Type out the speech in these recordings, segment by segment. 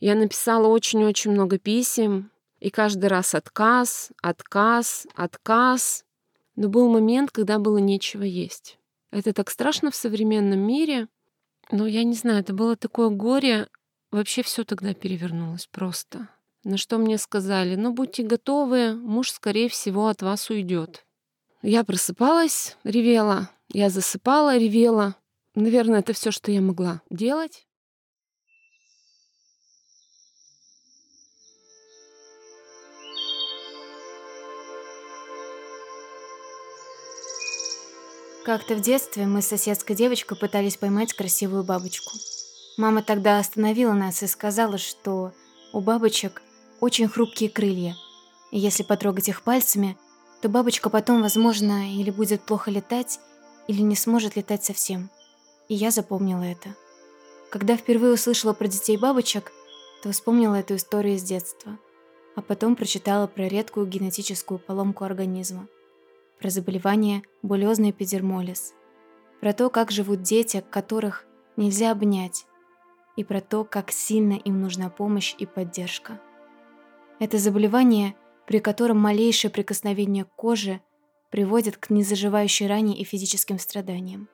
Я написала очень-очень много писем, и каждый раз отказ, отказ, отказ. Но был момент, когда было нечего есть. Это так страшно в современном мире. Но я не знаю, это было такое горе. Вообще все тогда перевернулось просто. На что мне сказали, ну будьте готовы, муж, скорее всего, от вас уйдет. Я просыпалась, ревела. Я засыпала, ревела. Наверное, это все, что я могла делать. Как-то в детстве мы с соседской девочкой пытались поймать красивую бабочку. Мама тогда остановила нас и сказала, что у бабочек очень хрупкие крылья, и если потрогать их пальцами, то бабочка потом, возможно, или будет плохо летать, или не сможет летать совсем. И я запомнила это. Когда впервые услышала про детей бабочек, то вспомнила эту историю из детства, а потом прочитала про редкую генетическую поломку организма – про заболевание булезный эпидермолиз, про то, как живут дети, которых нельзя обнять, и про то, как сильно им нужна помощь и поддержка. Это заболевание, при котором малейшее прикосновение к коже приводит к незаживающей ране и физическим страданиям.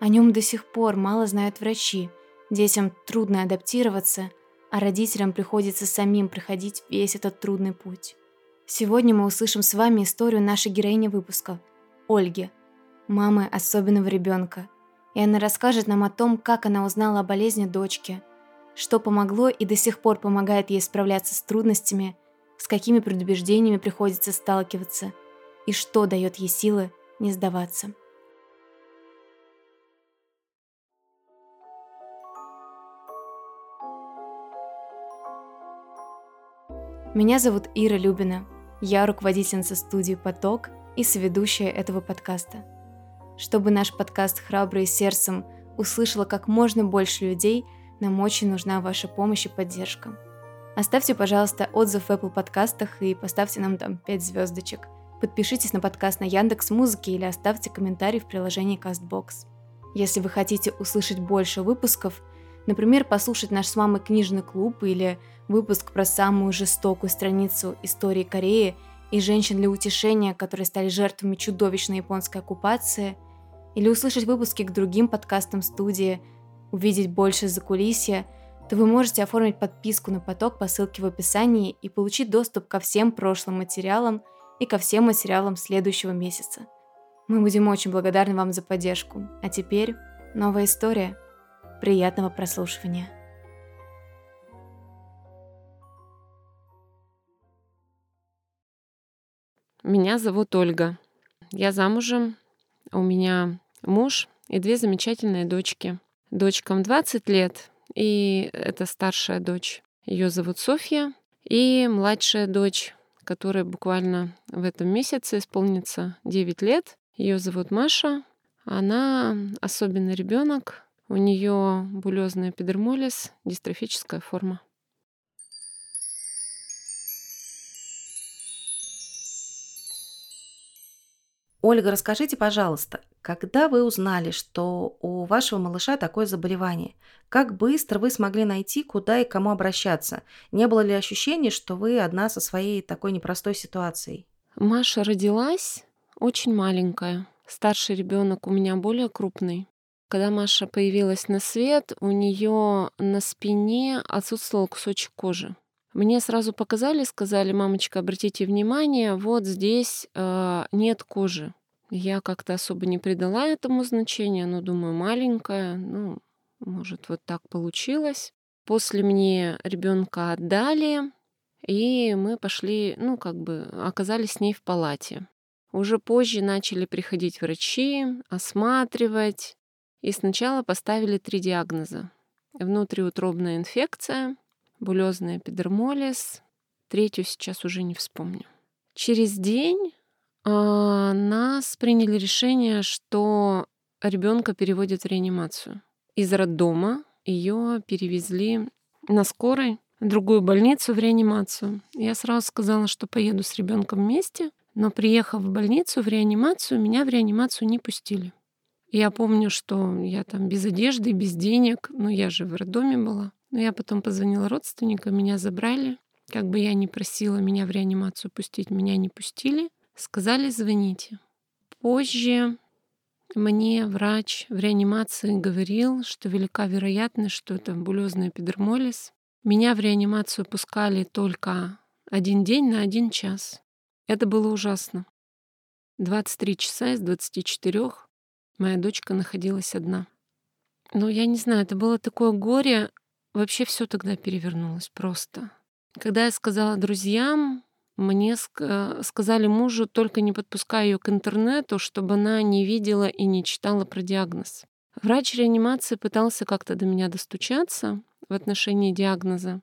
О нем до сих пор мало знают врачи, детям трудно адаптироваться, а родителям приходится самим проходить весь этот трудный путь. Сегодня мы услышим с вами историю нашей героини выпуска – Ольги, мамы особенного ребенка. И она расскажет нам о том, как она узнала о болезни дочки, что помогло и до сих пор помогает ей справляться с трудностями, с какими предубеждениями приходится сталкиваться и что дает ей силы не сдаваться. Меня зовут Ира Любина – я руководительница студии «Поток» и соведущая этого подкаста. Чтобы наш подкаст «Храбрые сердцем» услышало как можно больше людей, нам очень нужна ваша помощь и поддержка. Оставьте, пожалуйста, отзыв в Apple подкастах и поставьте нам там 5 звездочек. Подпишитесь на подкаст на Яндекс Музыке или оставьте комментарий в приложении CastBox. Если вы хотите услышать больше выпусков, например, послушать наш с мамой книжный клуб или выпуск про самую жестокую страницу истории Кореи и женщин для утешения, которые стали жертвами чудовищной японской оккупации, или услышать выпуски к другим подкастам студии, увидеть больше за кулисья, то вы можете оформить подписку на поток по ссылке в описании и получить доступ ко всем прошлым материалам и ко всем материалам следующего месяца. Мы будем очень благодарны вам за поддержку. А теперь новая история. Приятного прослушивания. Меня зовут Ольга. Я замужем. У меня муж и две замечательные дочки. Дочкам 20 лет, и это старшая дочь. Ее зовут Софья. И младшая дочь, которая буквально в этом месяце исполнится 9 лет. Ее зовут Маша. Она особенный ребенок. У нее булезный эпидермолиз, дистрофическая форма. Ольга, расскажите, пожалуйста, когда вы узнали, что у вашего малыша такое заболевание, как быстро вы смогли найти, куда и кому обращаться? Не было ли ощущения, что вы одна со своей такой непростой ситуацией? Маша родилась очень маленькая. Старший ребенок у меня более крупный. Когда Маша появилась на свет, у нее на спине отсутствовал кусочек кожи. Мне сразу показали, сказали, мамочка, обратите внимание, вот здесь э, нет кожи. Я как-то особо не придала этому значения, но думаю, маленькая, ну, может, вот так получилось. После мне ребенка отдали, и мы пошли, ну, как бы оказались с ней в палате. Уже позже начали приходить врачи, осматривать, и сначала поставили три диагноза. Внутриутробная инфекция — булезный эпидермолиз. Третью сейчас уже не вспомню. Через день э, нас приняли решение, что ребенка переводят в реанимацию. Из роддома ее перевезли на скорой в другую больницу в реанимацию. Я сразу сказала, что поеду с ребенком вместе, но приехав в больницу в реанимацию, меня в реанимацию не пустили. Я помню, что я там без одежды, без денег, но я же в роддоме была. Но я потом позвонила родственникам, меня забрали. Как бы я ни просила меня в реанимацию пустить, меня не пустили. Сказали, звоните. Позже мне врач в реанимации говорил, что велика вероятность, что это булезный эпидермолиз. Меня в реанимацию пускали только один день на один час. Это было ужасно. 23 часа из 24 моя дочка находилась одна. Ну, я не знаю, это было такое горе. Вообще все тогда перевернулось просто. Когда я сказала друзьям, мне сказали мужу, только не подпускай ее к интернету, чтобы она не видела и не читала про диагноз. Врач реанимации пытался как-то до меня достучаться в отношении диагноза,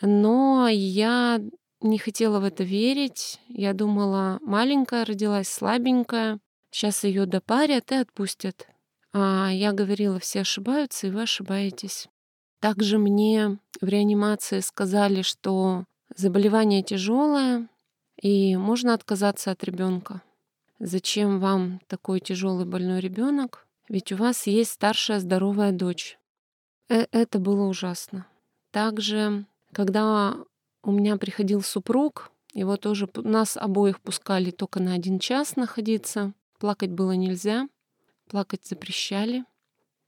но я не хотела в это верить. Я думала, маленькая родилась, слабенькая, сейчас ее допарят и отпустят. А я говорила, все ошибаются, и вы ошибаетесь. Также мне в реанимации сказали, что заболевание тяжелое, и можно отказаться от ребенка. Зачем вам такой тяжелый больной ребенок? Ведь у вас есть старшая здоровая дочь. Э Это было ужасно. Также, когда у меня приходил супруг, его тоже нас обоих пускали только на один час находиться. Плакать было нельзя, плакать запрещали.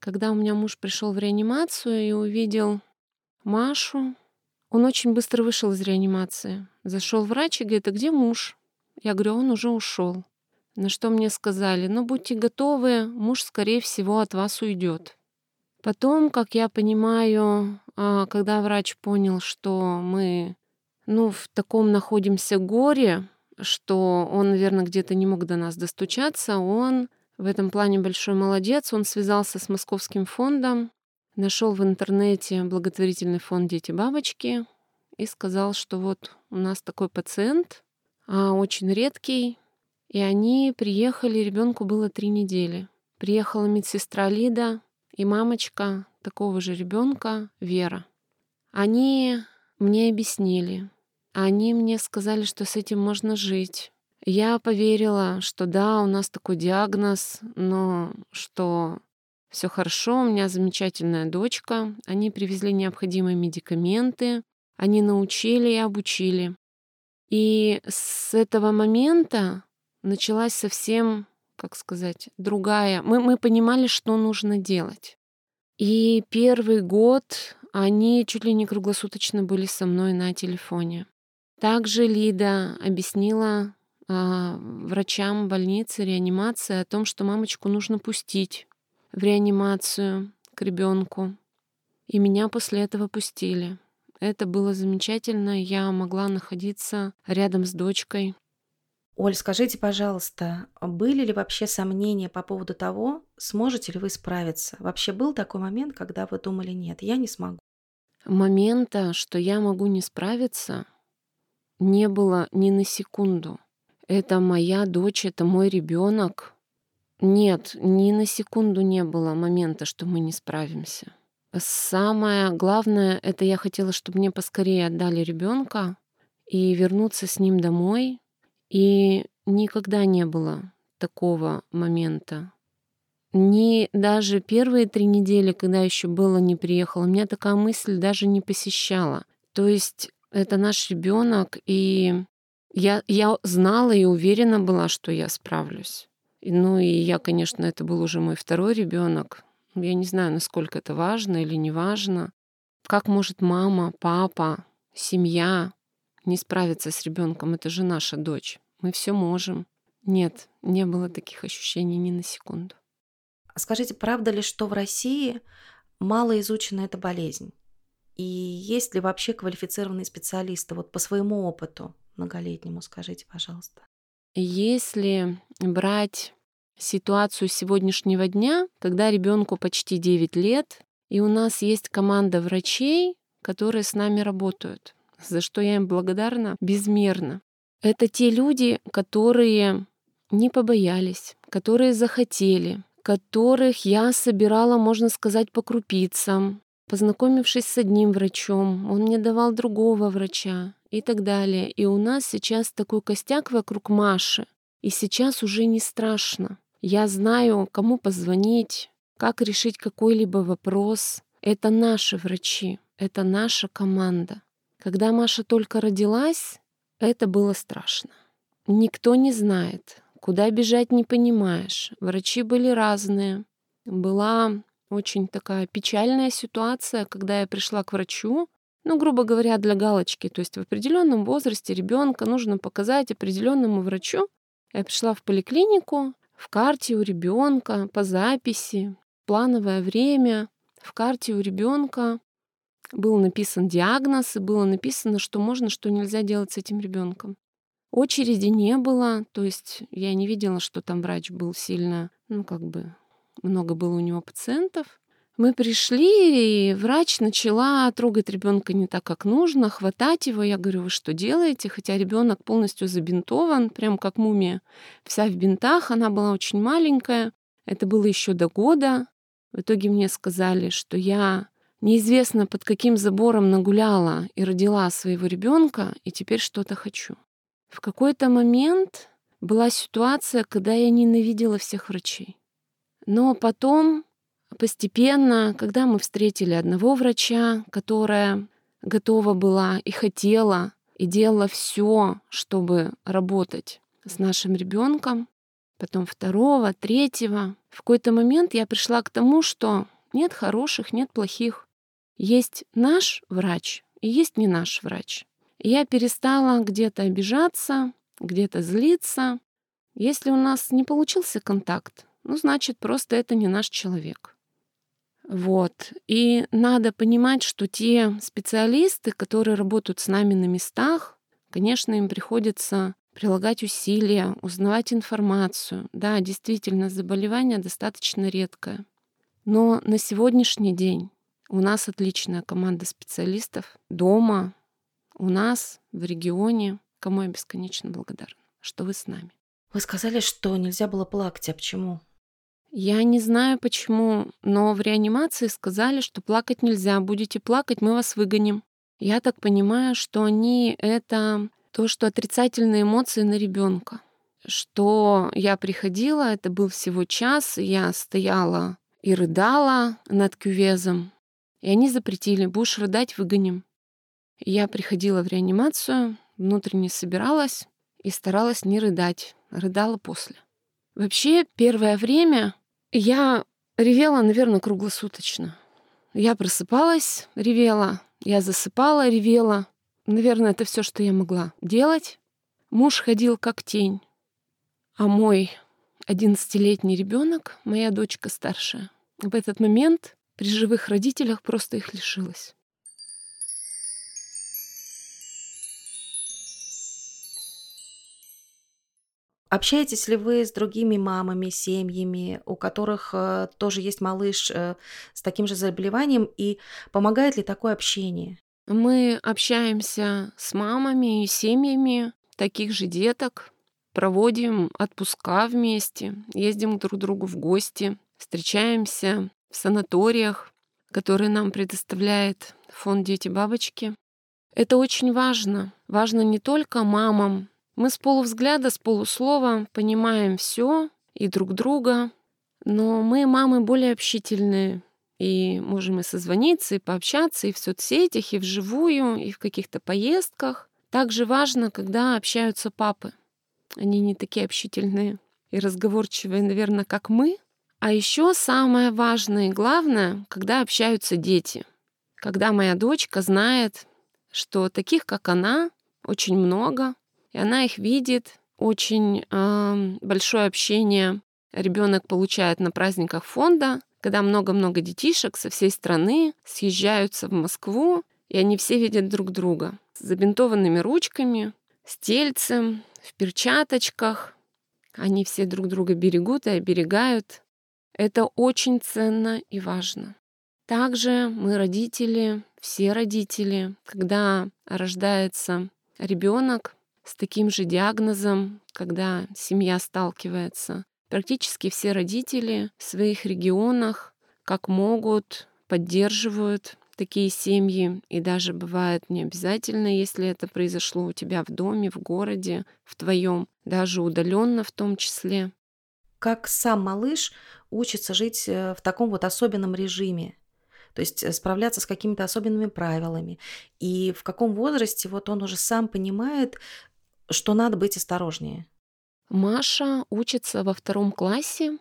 Когда у меня муж пришел в реанимацию и увидел Машу, он очень быстро вышел из реанимации. Зашел врач и говорит, а где муж? Я говорю, он уже ушел. На что мне сказали, ну будьте готовы, муж, скорее всего, от вас уйдет. Потом, как я понимаю, а, когда врач понял, что мы ну, в таком находимся горе, что он, наверное, где-то не мог до нас достучаться, он в этом плане большой молодец. Он связался с Московским фондом, нашел в интернете благотворительный фонд «Дети-бабочки» и сказал, что вот у нас такой пациент, а, очень редкий, и они приехали, ребенку было три недели. Приехала медсестра Лида и мамочка такого же ребенка Вера. Они мне объяснили. Они мне сказали, что с этим можно жить, я поверила, что да, у нас такой диагноз, но что все хорошо, у меня замечательная дочка. Они привезли необходимые медикаменты, они научили и обучили. И с этого момента началась совсем, как сказать, другая. Мы, мы понимали, что нужно делать. И первый год они чуть ли не круглосуточно были со мной на телефоне. Также Лида объяснила врачам больницы, реанимации о том, что мамочку нужно пустить в реанимацию к ребенку. И меня после этого пустили. Это было замечательно. Я могла находиться рядом с дочкой. Оль, скажите, пожалуйста, были ли вообще сомнения по поводу того, сможете ли вы справиться? Вообще был такой момент, когда вы думали, нет, я не смогу? Момента, что я могу не справиться, не было ни на секунду это моя дочь, это мой ребенок. Нет, ни на секунду не было момента, что мы не справимся. Самое главное, это я хотела, чтобы мне поскорее отдали ребенка и вернуться с ним домой. И никогда не было такого момента. Ни даже первые три недели, когда еще было не приехала, меня такая мысль даже не посещала. То есть это наш ребенок, и я, я знала и уверена была, что я справлюсь. Ну и я, конечно, это был уже мой второй ребенок. Я не знаю, насколько это важно или не важно. Как может мама, папа, семья не справиться с ребенком? Это же наша дочь. Мы все можем. Нет, не было таких ощущений ни на секунду. А скажите, правда ли, что в России мало изучена эта болезнь? И есть ли вообще квалифицированные специалисты вот по своему опыту? Многолетнему, скажите, пожалуйста. Если брать ситуацию сегодняшнего дня, когда ребенку почти 9 лет, и у нас есть команда врачей, которые с нами работают, за что я им благодарна безмерно. Это те люди, которые не побоялись, которые захотели, которых я собирала, можно сказать, по крупицам. Познакомившись с одним врачом, он мне давал другого врача и так далее. И у нас сейчас такой костяк вокруг Маши. И сейчас уже не страшно. Я знаю, кому позвонить, как решить какой-либо вопрос. Это наши врачи. это наша команда. Когда Маша только родилась, это было страшно. Никто не знает, куда бежать не понимаешь. Врачи были разные. Была очень такая печальная ситуация, когда я пришла к врачу, ну, грубо говоря, для галочки. То есть в определенном возрасте ребенка нужно показать определенному врачу. Я пришла в поликлинику, в карте у ребенка по записи, плановое время. В карте у ребенка был написан диагноз, и было написано, что можно, что нельзя делать с этим ребенком. Очереди не было, то есть я не видела, что там врач был сильно, ну, как бы много было у него пациентов. Мы пришли, и врач начала трогать ребенка не так, как нужно, хватать его. Я говорю, вы что делаете? Хотя ребенок полностью забинтован, прям как мумия, вся в бинтах. Она была очень маленькая. Это было еще до года. В итоге мне сказали, что я неизвестно под каким забором нагуляла и родила своего ребенка, и теперь что-то хочу. В какой-то момент была ситуация, когда я ненавидела всех врачей. Но потом, постепенно, когда мы встретили одного врача, которая готова была и хотела, и делала все, чтобы работать с нашим ребенком, потом второго, третьего, в какой-то момент я пришла к тому, что нет хороших, нет плохих. Есть наш врач и есть не наш врач я перестала где-то обижаться, где-то злиться. Если у нас не получился контакт, ну, значит, просто это не наш человек. Вот. И надо понимать, что те специалисты, которые работают с нами на местах, конечно, им приходится прилагать усилия, узнавать информацию. Да, действительно, заболевание достаточно редкое. Но на сегодняшний день у нас отличная команда специалистов дома, у нас, в регионе, кому я бесконечно благодарна, что вы с нами. Вы сказали, что нельзя было плакать, а почему? Я не знаю почему, но в реанимации сказали, что плакать нельзя. Будете плакать, мы вас выгоним. Я так понимаю, что они это то, что отрицательные эмоции на ребенка. Что я приходила, это был всего час, я стояла и рыдала над кювезом. И они запретили, будешь рыдать, выгоним. Я приходила в реанимацию, внутренне собиралась и старалась не рыдать. Рыдала после. Вообще, первое время я ревела, наверное, круглосуточно. Я просыпалась, ревела, я засыпала, ревела. Наверное, это все, что я могла делать. Муж ходил как тень. А мой одиннадцатилетний ребенок, моя дочка старшая, в этот момент при живых родителях просто их лишилась. Общаетесь ли вы с другими мамами, семьями, у которых э, тоже есть малыш э, с таким же заболеванием, и помогает ли такое общение? Мы общаемся с мамами и семьями таких же деток, проводим отпуска вместе, ездим друг к другу в гости, встречаемся в санаториях, которые нам предоставляет фонд «Дети-бабочки». Это очень важно. Важно не только мамам мы с полувзгляда, с полуслова понимаем все и друг друга, но мы, мамы, более общительные, и можем и созвониться, и пообщаться, и в соцсетях, и вживую, и в каких-то поездках. Также важно, когда общаются папы. Они не такие общительные и разговорчивые, наверное, как мы. А еще самое важное и главное, когда общаются дети. Когда моя дочка знает, что таких, как она, очень много, и она их видит. Очень э, большое общение ребенок получает на праздниках фонда, когда много-много детишек со всей страны съезжаются в Москву, и они все видят друг друга с забинтованными ручками, с тельцем, в перчаточках. Они все друг друга берегут и оберегают. Это очень ценно и важно. Также мы родители, все родители, когда рождается ребенок, с таким же диагнозом, когда семья сталкивается. Практически все родители в своих регионах, как могут, поддерживают такие семьи, и даже бывает не обязательно, если это произошло у тебя в доме, в городе, в твоем, даже удаленно в том числе. Как сам малыш учится жить э, в таком вот особенном режиме? то есть э, справляться с какими-то особенными правилами. И в каком возрасте вот он уже сам понимает, что надо быть осторожнее? Маша учится во втором классе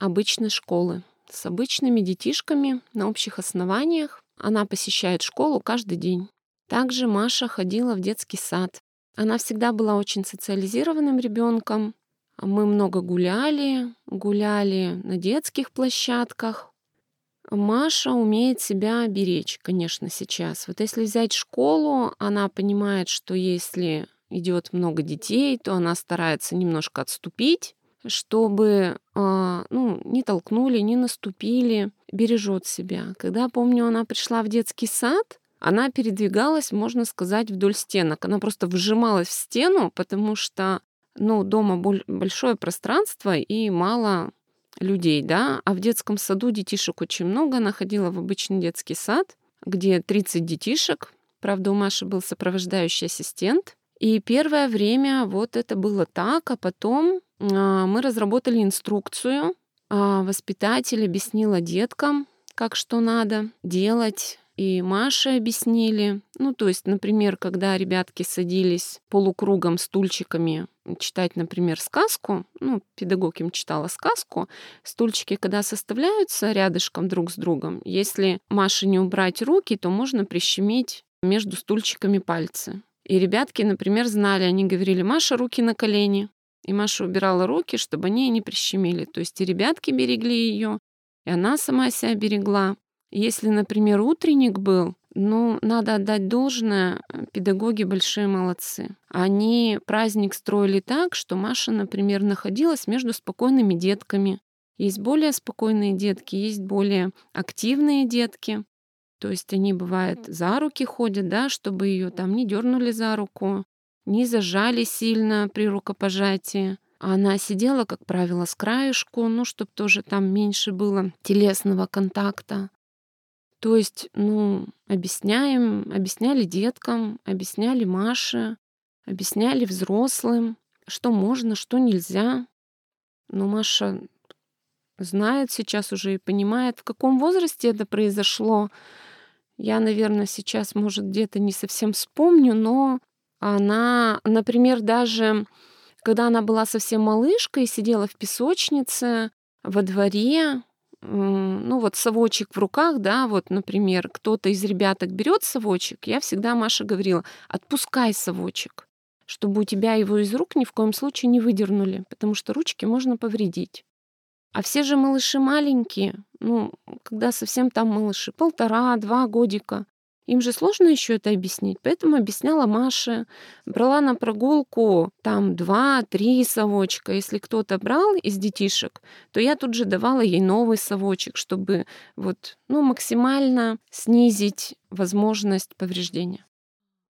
обычной школы с обычными детишками на общих основаниях. Она посещает школу каждый день. Также Маша ходила в детский сад. Она всегда была очень социализированным ребенком. Мы много гуляли, гуляли на детских площадках. Маша умеет себя беречь, конечно, сейчас. Вот если взять школу, она понимает, что если идет много детей, то она старается немножко отступить, чтобы э, ну, не толкнули, не наступили, бережет себя. Когда, помню, она пришла в детский сад, она передвигалась, можно сказать, вдоль стенок. Она просто вжималась в стену, потому что ну, дома большое пространство и мало людей, да, а в детском саду детишек очень много. Она ходила в обычный детский сад, где 30 детишек. Правда, у Маши был сопровождающий ассистент. И первое время вот это было так, а потом а, мы разработали инструкцию. А, воспитатель объяснила деткам, как что надо делать. И Маше объяснили. Ну, то есть, например, когда ребятки садились полукругом стульчиками читать, например, сказку, ну, педагог им читала сказку, стульчики, когда составляются рядышком друг с другом, если Маше не убрать руки, то можно прищемить между стульчиками пальцы. И ребятки, например, знали, они говорили, Маша, руки на колени. И Маша убирала руки, чтобы они не прищемили. То есть и ребятки берегли ее, и она сама себя берегла. Если, например, утренник был, ну, надо отдать должное, педагоги большие молодцы. Они праздник строили так, что Маша, например, находилась между спокойными детками. Есть более спокойные детки, есть более активные детки. То есть они, бывает, за руки ходят, да, чтобы ее там не дернули за руку, не зажали сильно при рукопожатии. А она сидела, как правило, с краешку, ну, чтобы тоже там меньше было телесного контакта. То есть, ну, объясняем, объясняли деткам, объясняли Маше, объясняли взрослым, что можно, что нельзя. Но Маша знает сейчас уже и понимает, в каком возрасте это произошло. Я, наверное, сейчас, может, где-то не совсем вспомню, но она, например, даже когда она была совсем малышкой, сидела в песочнице во дворе, ну вот совочек в руках, да, вот, например, кто-то из ребяток берет совочек, я всегда Маша говорила, отпускай совочек, чтобы у тебя его из рук ни в коем случае не выдернули, потому что ручки можно повредить. А все же малыши маленькие, ну, когда совсем там малыши, полтора-два годика, им же сложно еще это объяснить, поэтому объясняла Маше. Брала на прогулку там два-три совочка. Если кто-то брал из детишек, то я тут же давала ей новый совочек, чтобы вот, ну, максимально снизить возможность повреждения.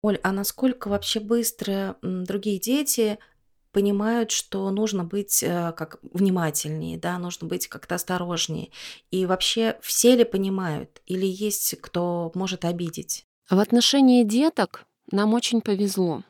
Оль, а насколько вообще быстро другие дети понимают, что нужно быть э, как внимательнее, да, нужно быть как-то осторожнее. И вообще все ли понимают или есть кто может обидеть? В отношении деток нам очень повезло.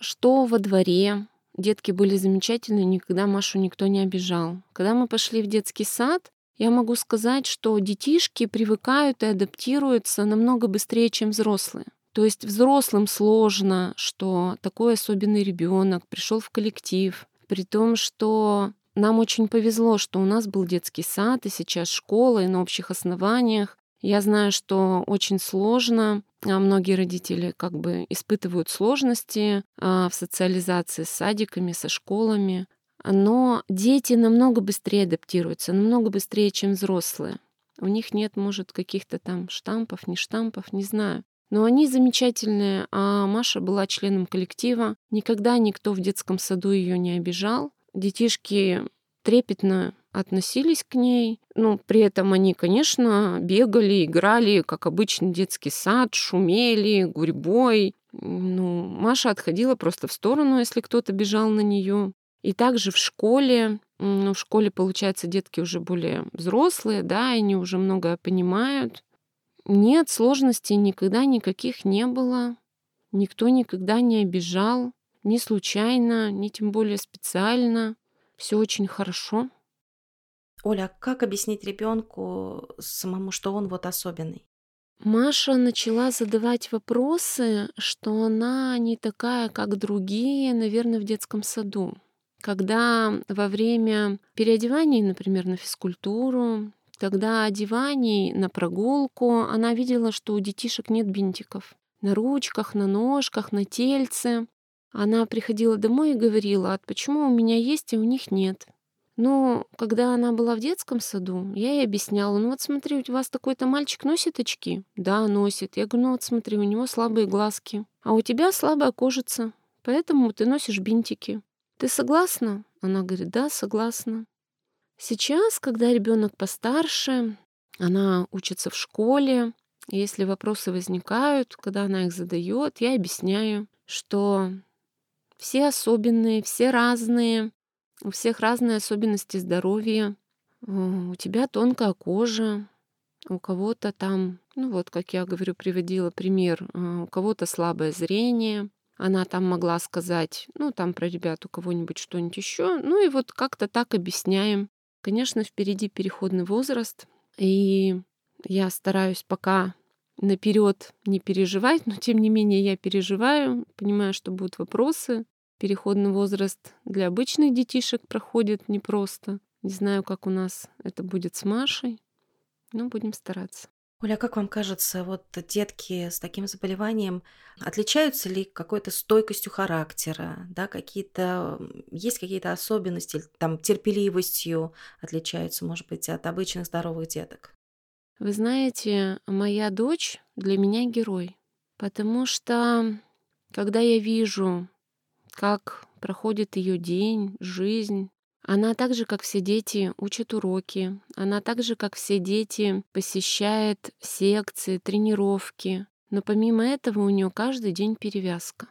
Что во дворе, детки были замечательные, никогда Машу никто не обижал. Когда мы пошли в детский сад, я могу сказать, что детишки привыкают и адаптируются намного быстрее, чем взрослые. То есть взрослым сложно, что такой особенный ребенок пришел в коллектив, при том, что нам очень повезло, что у нас был детский сад, и сейчас школа, и на общих основаниях. Я знаю, что очень сложно, а многие родители как бы испытывают сложности а, в социализации с садиками, со школами. Но дети намного быстрее адаптируются, намного быстрее, чем взрослые. У них нет, может, каких-то там штампов, не штампов, не знаю. Но они замечательные, а Маша была членом коллектива. Никогда никто в детском саду ее не обижал. Детишки трепетно относились к ней. Ну, при этом они, конечно, бегали, играли, как обычный детский сад, шумели, гурьбой. Ну, Маша отходила просто в сторону, если кто-то бежал на нее. И также в школе, ну, в школе, получается, детки уже более взрослые, да, они уже многое понимают. Нет, сложностей никогда никаких не было. Никто никогда не обижал, ни случайно, ни тем более специально. Все очень хорошо. Оля, а как объяснить ребенку самому, что он вот особенный? Маша начала задавать вопросы, что она не такая, как другие, наверное, в детском саду. Когда во время переодеваний, например, на физкультуру, когда одеваний на прогулку, она видела, что у детишек нет бинтиков. На ручках, на ножках, на тельце. Она приходила домой и говорила, а почему у меня есть, а у них нет. Но когда она была в детском саду, я ей объясняла, ну вот смотри, у вас такой-то мальчик носит очки? Да, носит. Я говорю, ну вот смотри, у него слабые глазки, а у тебя слабая кожица, поэтому ты носишь бинтики. Ты согласна? Она говорит, да, согласна. Сейчас, когда ребенок постарше, она учится в школе, если вопросы возникают, когда она их задает, я объясняю, что все особенные, все разные, у всех разные особенности здоровья. У тебя тонкая кожа, у кого-то там, ну вот, как я говорю, приводила пример, э, у кого-то слабое зрение. Она там могла сказать, ну, там про ребят у кого-нибудь что-нибудь еще. Ну и вот как-то так объясняем. Конечно, впереди переходный возраст, и я стараюсь пока наперед не переживать, но тем не менее я переживаю, понимаю, что будут вопросы, Переходный возраст для обычных детишек проходит непросто. Не знаю, как у нас это будет с Машей, но будем стараться. Оля, как вам кажется, вот детки с таким заболеванием отличаются ли какой-то стойкостью характера, да, какие-то, есть какие-то особенности, там, терпеливостью отличаются, может быть, от обычных здоровых деток? Вы знаете, моя дочь для меня герой, потому что когда я вижу как проходит ее день, жизнь. Она так же, как все дети, учит уроки. Она так же, как все дети, посещает секции, тренировки. Но помимо этого у нее каждый день перевязка.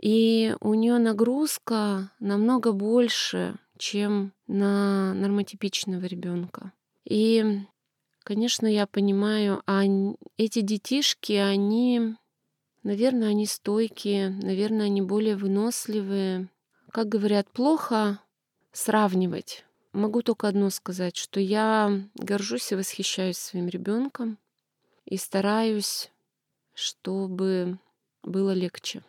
И у нее нагрузка намного больше, чем на нормотипичного ребенка. И, конечно, я понимаю, а эти детишки, они Наверное, они стойкие, наверное, они более выносливые. Как говорят, плохо сравнивать. Могу только одно сказать, что я горжусь и восхищаюсь своим ребенком и стараюсь, чтобы было легче.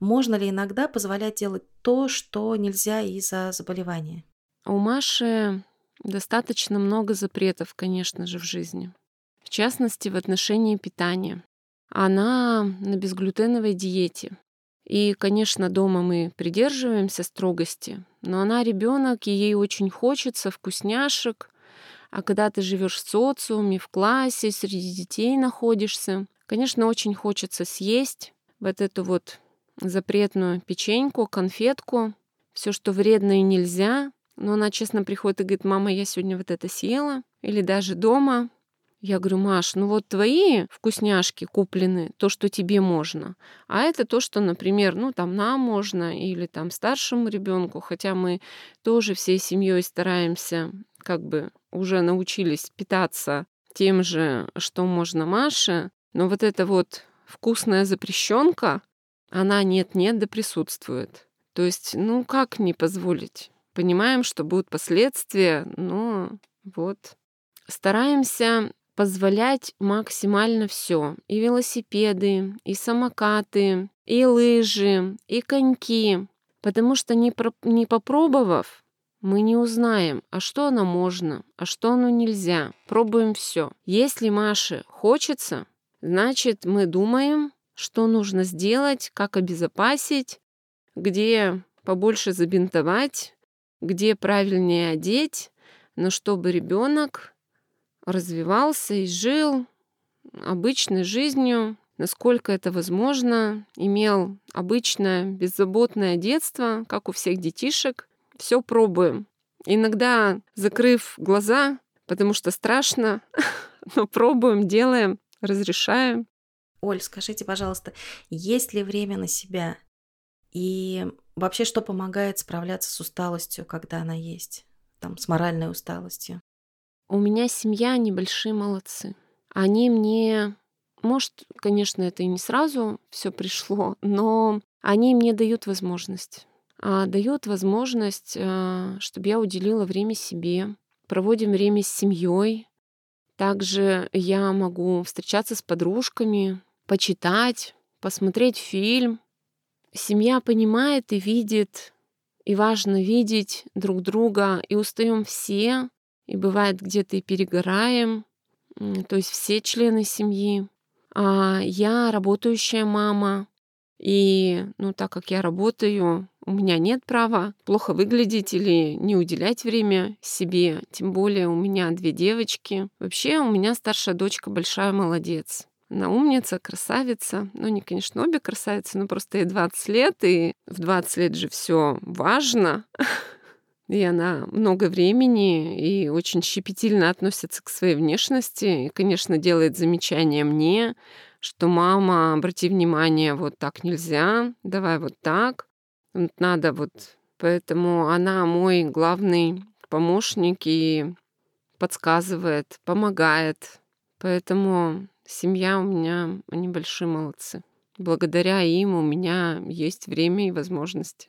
Можно ли иногда позволять делать то, что нельзя из-за заболевания? У Маши Достаточно много запретов, конечно же, в жизни. В частности, в отношении питания. Она на безглютеновой диете. И, конечно, дома мы придерживаемся строгости, но она ребенок, и ей очень хочется вкусняшек. А когда ты живешь в социуме, в классе, среди детей находишься, конечно, очень хочется съесть вот эту вот запретную печеньку, конфетку, все, что вредно и нельзя, но она честно приходит и говорит, мама, я сегодня вот это съела. Или даже дома. Я говорю, Маш, ну вот твои вкусняшки куплены, то, что тебе можно. А это то, что, например, ну там нам можно или там старшему ребенку, хотя мы тоже всей семьей стараемся, как бы уже научились питаться тем же, что можно Маше. Но вот эта вот вкусная запрещенка, она нет-нет да присутствует. То есть, ну как не позволить? Понимаем, что будут последствия, но вот. Стараемся позволять максимально все. И велосипеды, и самокаты, и лыжи, и коньки. Потому что не, про... не попробовав, мы не узнаем, а что оно можно, а что оно нельзя. Пробуем все. Если Маше хочется, значит мы думаем, что нужно сделать, как обезопасить, где побольше забинтовать, где правильнее одеть, но чтобы ребенок развивался и жил обычной жизнью, насколько это возможно, имел обычное беззаботное детство, как у всех детишек. Все пробуем. Иногда закрыв глаза, потому что страшно, но пробуем, делаем, разрешаем. Оль, скажите, пожалуйста, есть ли время на себя? И вообще, что помогает справляться с усталостью, когда она есть? Там, с моральной усталостью? У меня семья, они большие молодцы. Они мне Может, конечно, это и не сразу все пришло, но они мне дают возможность. А дают возможность, э, чтобы я уделила время себе. Проводим время с семьей. Также я могу встречаться с подружками, почитать, посмотреть фильм. Семья понимает и видит, и важно видеть друг друга, и устаем все, и бывает где-то и перегораем, то есть все члены семьи. А я работающая мама, и, ну, так как я работаю, у меня нет права плохо выглядеть или не уделять время себе. Тем более у меня две девочки. Вообще у меня старшая дочка большая молодец. Она умница, красавица. Ну, не, конечно, обе красавицы, но просто ей 20 лет, и в 20 лет же все важно. И она много времени и очень щепетильно относится к своей внешности. И, конечно, делает замечания мне, что мама, обрати внимание, вот так нельзя, давай вот так. Вот надо вот... Поэтому она мой главный помощник и подсказывает, помогает. Поэтому семья у меня, они большие молодцы. Благодаря им у меня есть время и возможности.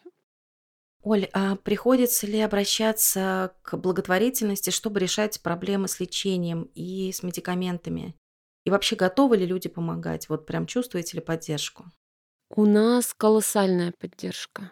Оль, а приходится ли обращаться к благотворительности, чтобы решать проблемы с лечением и с медикаментами? И вообще готовы ли люди помогать? Вот прям чувствуете ли поддержку? У нас колоссальная поддержка.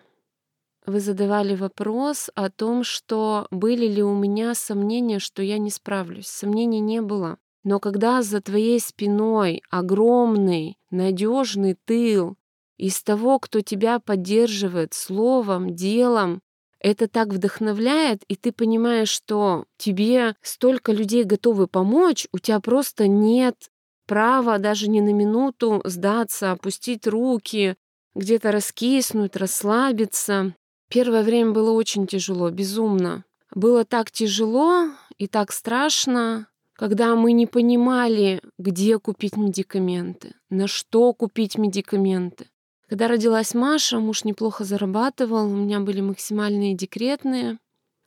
Вы задавали вопрос о том, что были ли у меня сомнения, что я не справлюсь. Сомнений не было. Но когда за твоей спиной огромный, надежный тыл, из того, кто тебя поддерживает словом, делом, это так вдохновляет, и ты понимаешь, что тебе столько людей готовы помочь, у тебя просто нет права даже ни на минуту сдаться, опустить руки, где-то раскиснуть, расслабиться. Первое время было очень тяжело, безумно. Было так тяжело и так страшно, когда мы не понимали, где купить медикаменты, на что купить медикаменты. Когда родилась Маша, муж неплохо зарабатывал, у меня были максимальные декретные,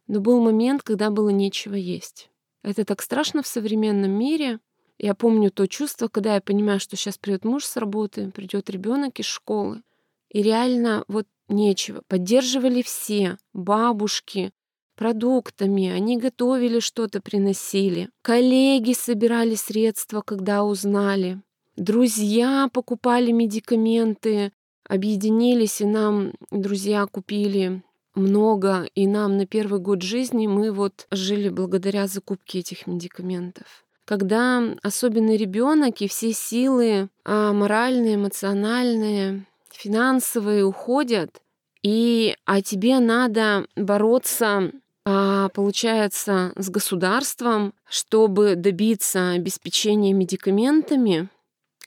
но был момент, когда было нечего есть. Это так страшно в современном мире. Я помню то чувство, когда я понимаю, что сейчас придет муж с работы, придет ребенок из школы. И реально вот нечего. Поддерживали все, бабушки, продуктами, они готовили что-то, приносили. Коллеги собирали средства, когда узнали. Друзья покупали медикаменты, объединились, и нам друзья купили много, и нам на первый год жизни мы вот жили благодаря закупке этих медикаментов. Когда особенно ребенок и все силы а, моральные, эмоциональные, финансовые уходят, и а тебе надо бороться а, получается, с государством, чтобы добиться обеспечения медикаментами,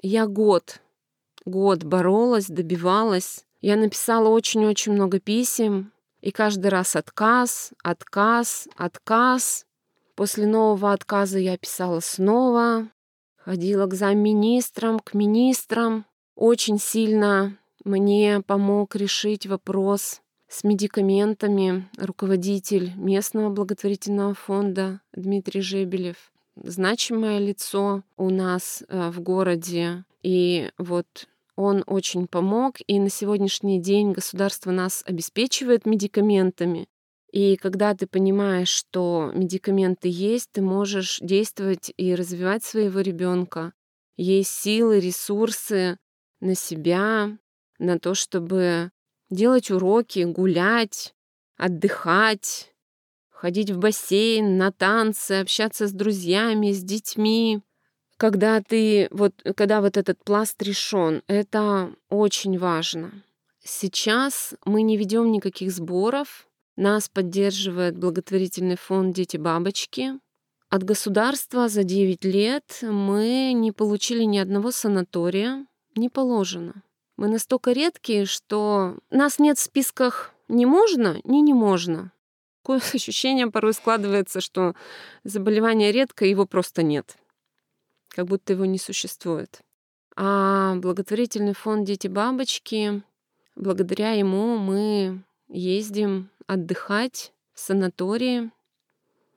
я год год боролась, добивалась. Я написала очень-очень много писем, и каждый раз отказ, отказ, отказ. После нового отказа я писала снова, ходила к замминистрам, к министрам. Очень сильно мне помог решить вопрос с медикаментами руководитель местного благотворительного фонда Дмитрий Жебелев. Значимое лицо у нас э, в городе. И вот он очень помог, и на сегодняшний день государство нас обеспечивает медикаментами. И когда ты понимаешь, что медикаменты есть, ты можешь действовать и развивать своего ребенка. Есть силы, ресурсы на себя, на то, чтобы делать уроки, гулять, отдыхать, ходить в бассейн, на танцы, общаться с друзьями, с детьми когда ты вот, когда вот этот пласт решен, это очень важно. Сейчас мы не ведем никаких сборов. Нас поддерживает благотворительный фонд «Дети-бабочки». От государства за 9 лет мы не получили ни одного санатория. Не положено. Мы настолько редкие, что нас нет в списках «не можно», «не не можно». Такое ощущение порой складывается, что заболевание редко, его просто нет как будто его не существует. А благотворительный фонд «Дети-бабочки», благодаря ему мы ездим отдыхать в санатории,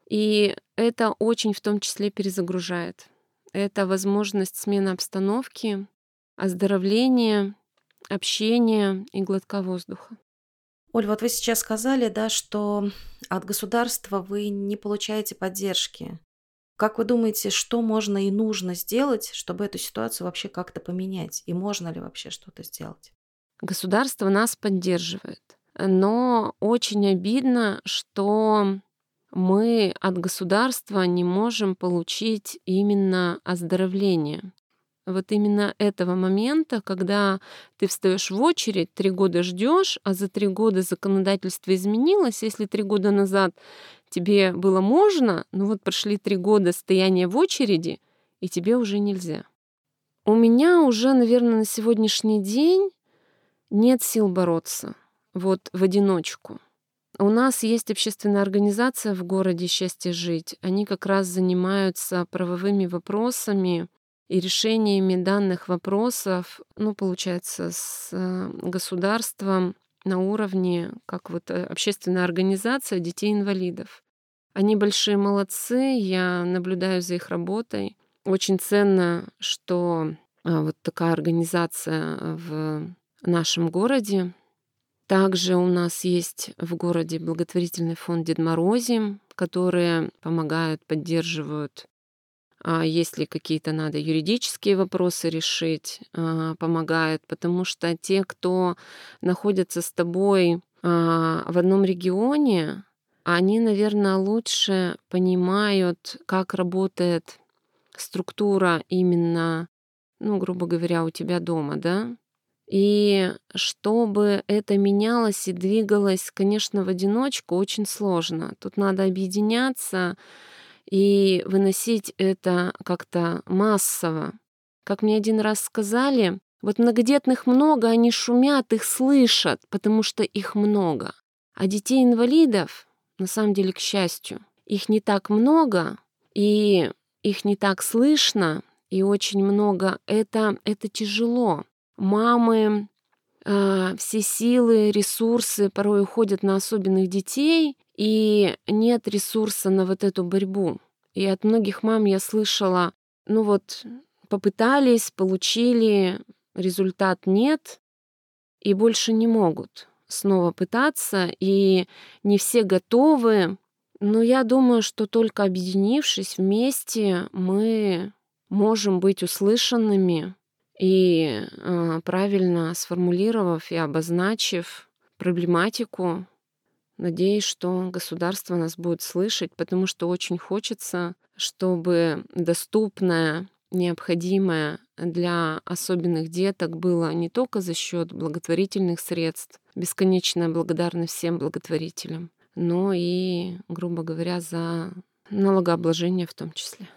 и это очень в том числе перезагружает. это возможность смены обстановки, оздоровления, общения и глотка воздуха. Оль, вот вы сейчас сказали, да, что от государства вы не получаете поддержки. Как вы думаете, что можно и нужно сделать, чтобы эту ситуацию вообще как-то поменять? И можно ли вообще что-то сделать? Государство нас поддерживает. Но очень обидно, что мы от государства не можем получить именно оздоровление вот именно этого момента, когда ты встаешь в очередь, три года ждешь, а за три года законодательство изменилось. Если три года назад тебе было можно, ну вот прошли три года стояния в очереди, и тебе уже нельзя. У меня уже, наверное, на сегодняшний день нет сил бороться вот в одиночку. У нас есть общественная организация в городе «Счастье жить». Они как раз занимаются правовыми вопросами и решениями данных вопросов, ну, получается, с э, государством на уровне, как вот э, общественная организация детей-инвалидов. Они большие молодцы, я наблюдаю за их работой. Очень ценно, что э, вот такая организация в нашем городе. Также у нас есть в городе благотворительный фонд Дед Морози, которые помогают, поддерживают а если какие-то надо юридические вопросы решить, а, помогает, потому что те, кто находятся с тобой а, в одном регионе, они, наверное, лучше понимают, как работает структура именно, ну, грубо говоря, у тебя дома, да? И чтобы это менялось и двигалось, конечно, в одиночку очень сложно. Тут надо объединяться, и выносить это как-то массово. Как мне один раз сказали, вот многодетных много, они шумят, их слышат, потому что их много. А детей-инвалидов, на самом деле, к счастью, их не так много, и их не так слышно, и очень много. Это, это тяжело. Мамы, э, все силы, ресурсы порой уходят на особенных детей, и нет ресурса на вот эту борьбу. И от многих мам я слышала, ну вот, попытались, получили, результат нет, и больше не могут снова пытаться, и не все готовы. Но я думаю, что только объединившись вместе, мы можем быть услышанными и э, правильно сформулировав и обозначив проблематику, Надеюсь, что государство нас будет слышать, потому что очень хочется, чтобы доступное, необходимое для особенных деток было не только за счет благотворительных средств, бесконечная благодарность всем благотворителям, но и, грубо говоря, за налогообложение в том числе.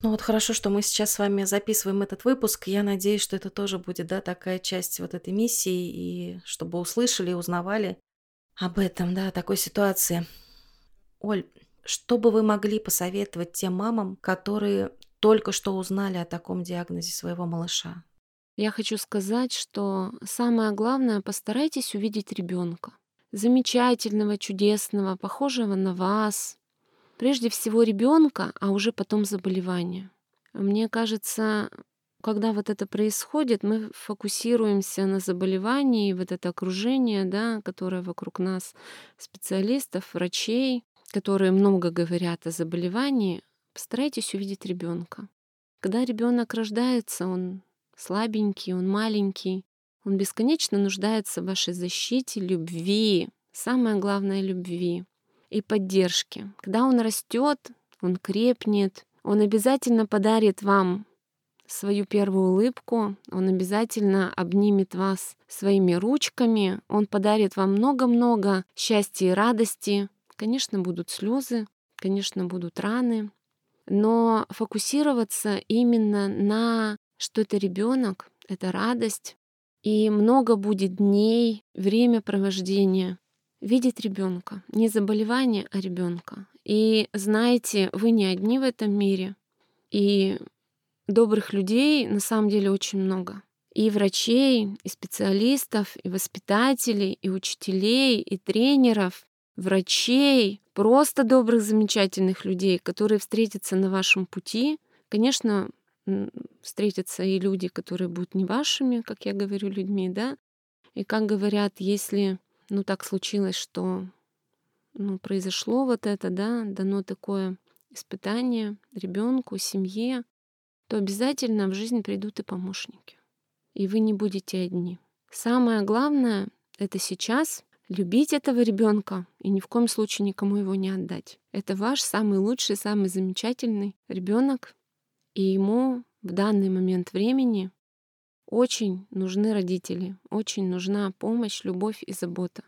Ну вот хорошо, что мы сейчас с вами записываем этот выпуск. Я надеюсь, что это тоже будет, да, такая часть вот этой миссии, и чтобы услышали, узнавали об этом, да, такой ситуации. Оль, что бы вы могли посоветовать тем мамам, которые только что узнали о таком диагнозе своего малыша? Я хочу сказать, что самое главное, постарайтесь увидеть ребенка. Замечательного, чудесного, похожего на вас. Прежде всего ребенка, а уже потом заболевание. Мне кажется, когда вот это происходит, мы фокусируемся на заболевании, вот это окружение, да, которое вокруг нас, специалистов, врачей, которые много говорят о заболевании, постарайтесь увидеть ребенка. Когда ребенок рождается, он слабенький, он маленький, он бесконечно нуждается в вашей защите, любви, самое главное — любви и поддержке. Когда он растет, он крепнет, он обязательно подарит вам свою первую улыбку, он обязательно обнимет вас своими ручками, он подарит вам много-много счастья и радости. Конечно, будут слезы, конечно, будут раны, но фокусироваться именно на что это ребенок, это радость, и много будет дней, время провождения. Видеть ребенка, не заболевание, а ребенка. И знаете, вы не одни в этом мире. И добрых людей на самом деле очень много. И врачей, и специалистов, и воспитателей, и учителей, и тренеров, врачей, просто добрых, замечательных людей, которые встретятся на вашем пути. Конечно, встретятся и люди, которые будут не вашими, как я говорю, людьми, да. И как говорят, если, ну, так случилось, что, ну, произошло вот это, да, дано такое испытание ребенку, семье, то обязательно в жизнь придут и помощники. И вы не будете одни. Самое главное — это сейчас любить этого ребенка и ни в коем случае никому его не отдать. Это ваш самый лучший, самый замечательный ребенок, и ему в данный момент времени очень нужны родители, очень нужна помощь, любовь и забота.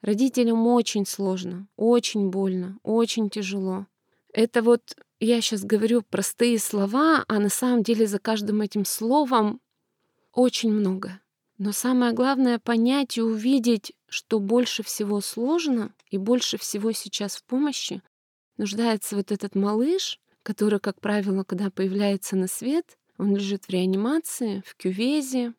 Родителям очень сложно, очень больно, очень тяжело. Это вот я сейчас говорю простые слова, а на самом деле за каждым этим словом очень много. Но самое главное понять и увидеть, что больше всего сложно и больше всего сейчас в помощи нуждается вот этот малыш, который, как правило, когда появляется на свет, он лежит в реанимации, в кювезе.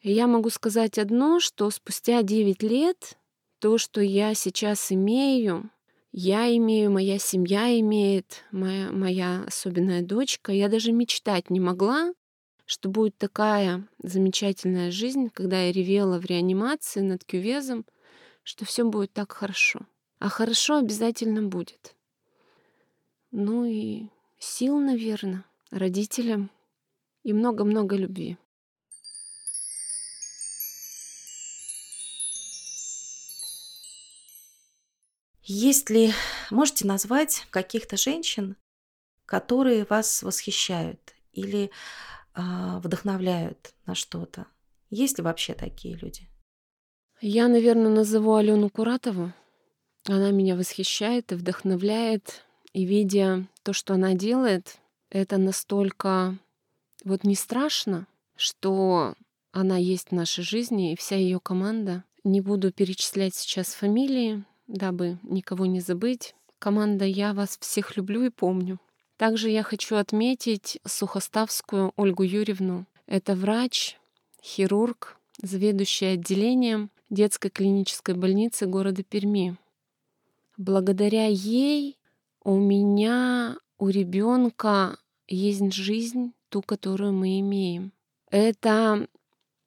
И я могу сказать одно, что спустя 9 лет то, что я сейчас имею, я имею, моя семья имеет, моя, моя особенная дочка, я даже мечтать не могла, что будет такая замечательная жизнь, когда я ревела в реанимации над кювезом, что все будет так хорошо. А хорошо обязательно будет. Ну и сил, наверное, родителям и много-много любви. Есть ли, можете назвать каких-то женщин, которые вас восхищают или э, вдохновляют на что-то? Есть ли вообще такие люди? Я, наверное, назову Алену Куратову. Она меня восхищает и вдохновляет. И видя то, что она делает, это настолько вот не страшно, что она есть в нашей жизни, и вся ее команда. Не буду перечислять сейчас фамилии, дабы никого не забыть. Команда «Я вас всех люблю и помню». Также я хочу отметить Сухоставскую Ольгу Юрьевну. Это врач, хирург, заведующий отделением детской клинической больницы города Перми. Благодаря ей у меня, у ребенка есть жизнь, ту, которую мы имеем. Это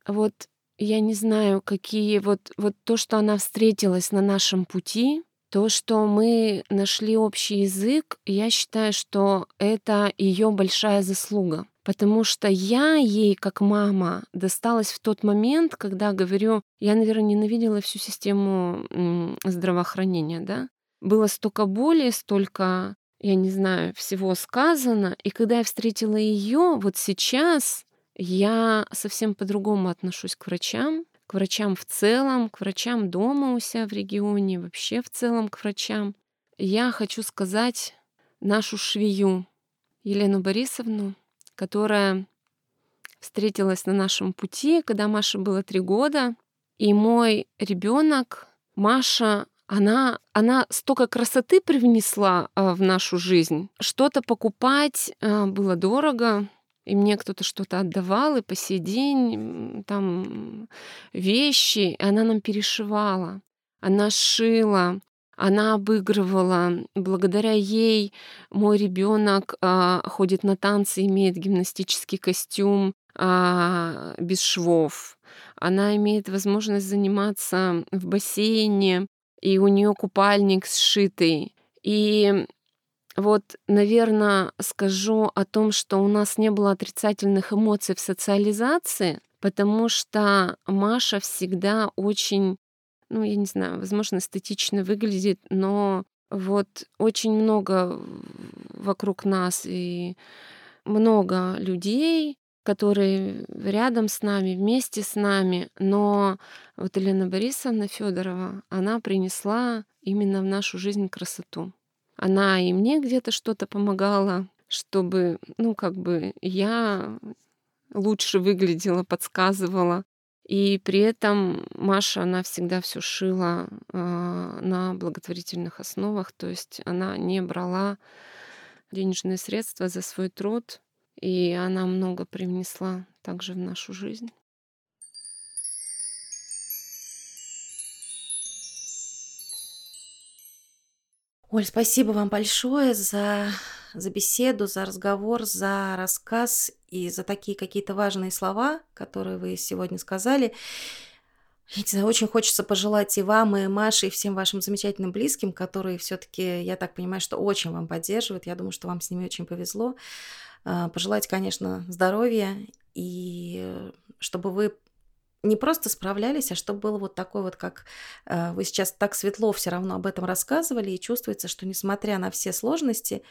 вот я не знаю, какие вот, вот то, что она встретилась на нашем пути, то, что мы нашли общий язык, я считаю, что это ее большая заслуга. Потому что я ей, как мама, досталась в тот момент, когда, говорю, я, наверное, ненавидела всю систему здравоохранения, да. Было столько боли, столько, я не знаю, всего сказано. И когда я встретила ее, вот сейчас я совсем по-другому отношусь к врачам, к врачам в целом, к врачам дома у себя в регионе, вообще в целом к врачам. Я хочу сказать нашу швею Елену Борисовну, которая встретилась на нашем пути, когда Маше было три года. И мой ребенок, Маша, она, она столько красоты привнесла а, в нашу жизнь. Что-то покупать а, было дорого, и мне кто-то что-то отдавал, и по сей день там вещи, и она нам перешивала, она шила, она обыгрывала. Благодаря ей мой ребенок а, ходит на танцы, имеет гимнастический костюм а, без швов. Она имеет возможность заниматься в бассейне, и у нее купальник сшитый. И вот, наверное, скажу о том, что у нас не было отрицательных эмоций в социализации, потому что Маша всегда очень, ну, я не знаю, возможно, эстетично выглядит, но вот очень много вокруг нас и много людей, которые рядом с нами, вместе с нами, но вот Елена Борисовна Федорова, она принесла именно в нашу жизнь красоту. Она и мне где-то что-то помогала, чтобы, ну, как бы я лучше выглядела, подсказывала. И при этом Маша, она всегда все шила э, на благотворительных основах, то есть она не брала денежные средства за свой труд, и она много привнесла также в нашу жизнь. Оль, спасибо вам большое за за беседу, за разговор, за рассказ и за такие какие-то важные слова, которые вы сегодня сказали. Я не знаю, очень хочется пожелать и вам, и Маше, и всем вашим замечательным близким, которые все-таки, я так понимаю, что очень вам поддерживают. Я думаю, что вам с ними очень повезло. А, пожелать, конечно, здоровья и чтобы вы не просто справлялись, а чтобы было вот такой вот, как э, вы сейчас так светло все равно об этом рассказывали, и чувствуется, что несмотря на все сложности,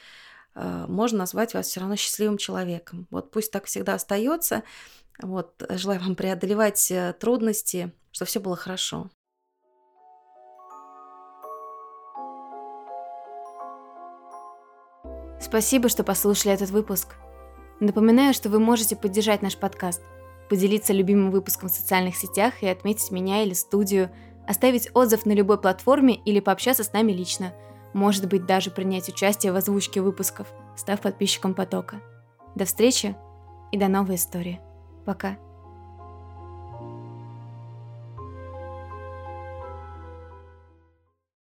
э, можно назвать вас все равно счастливым человеком. Вот пусть так всегда остается. Вот, желаю вам преодолевать э, трудности, чтобы все было хорошо. Спасибо, что послушали этот выпуск. Напоминаю, что вы можете поддержать наш подкаст – поделиться любимым выпуском в социальных сетях и отметить меня или студию, оставить отзыв на любой платформе или пообщаться с нами лично. Может быть, даже принять участие в озвучке выпусков, став подписчиком потока. До встречи и до новой истории. Пока.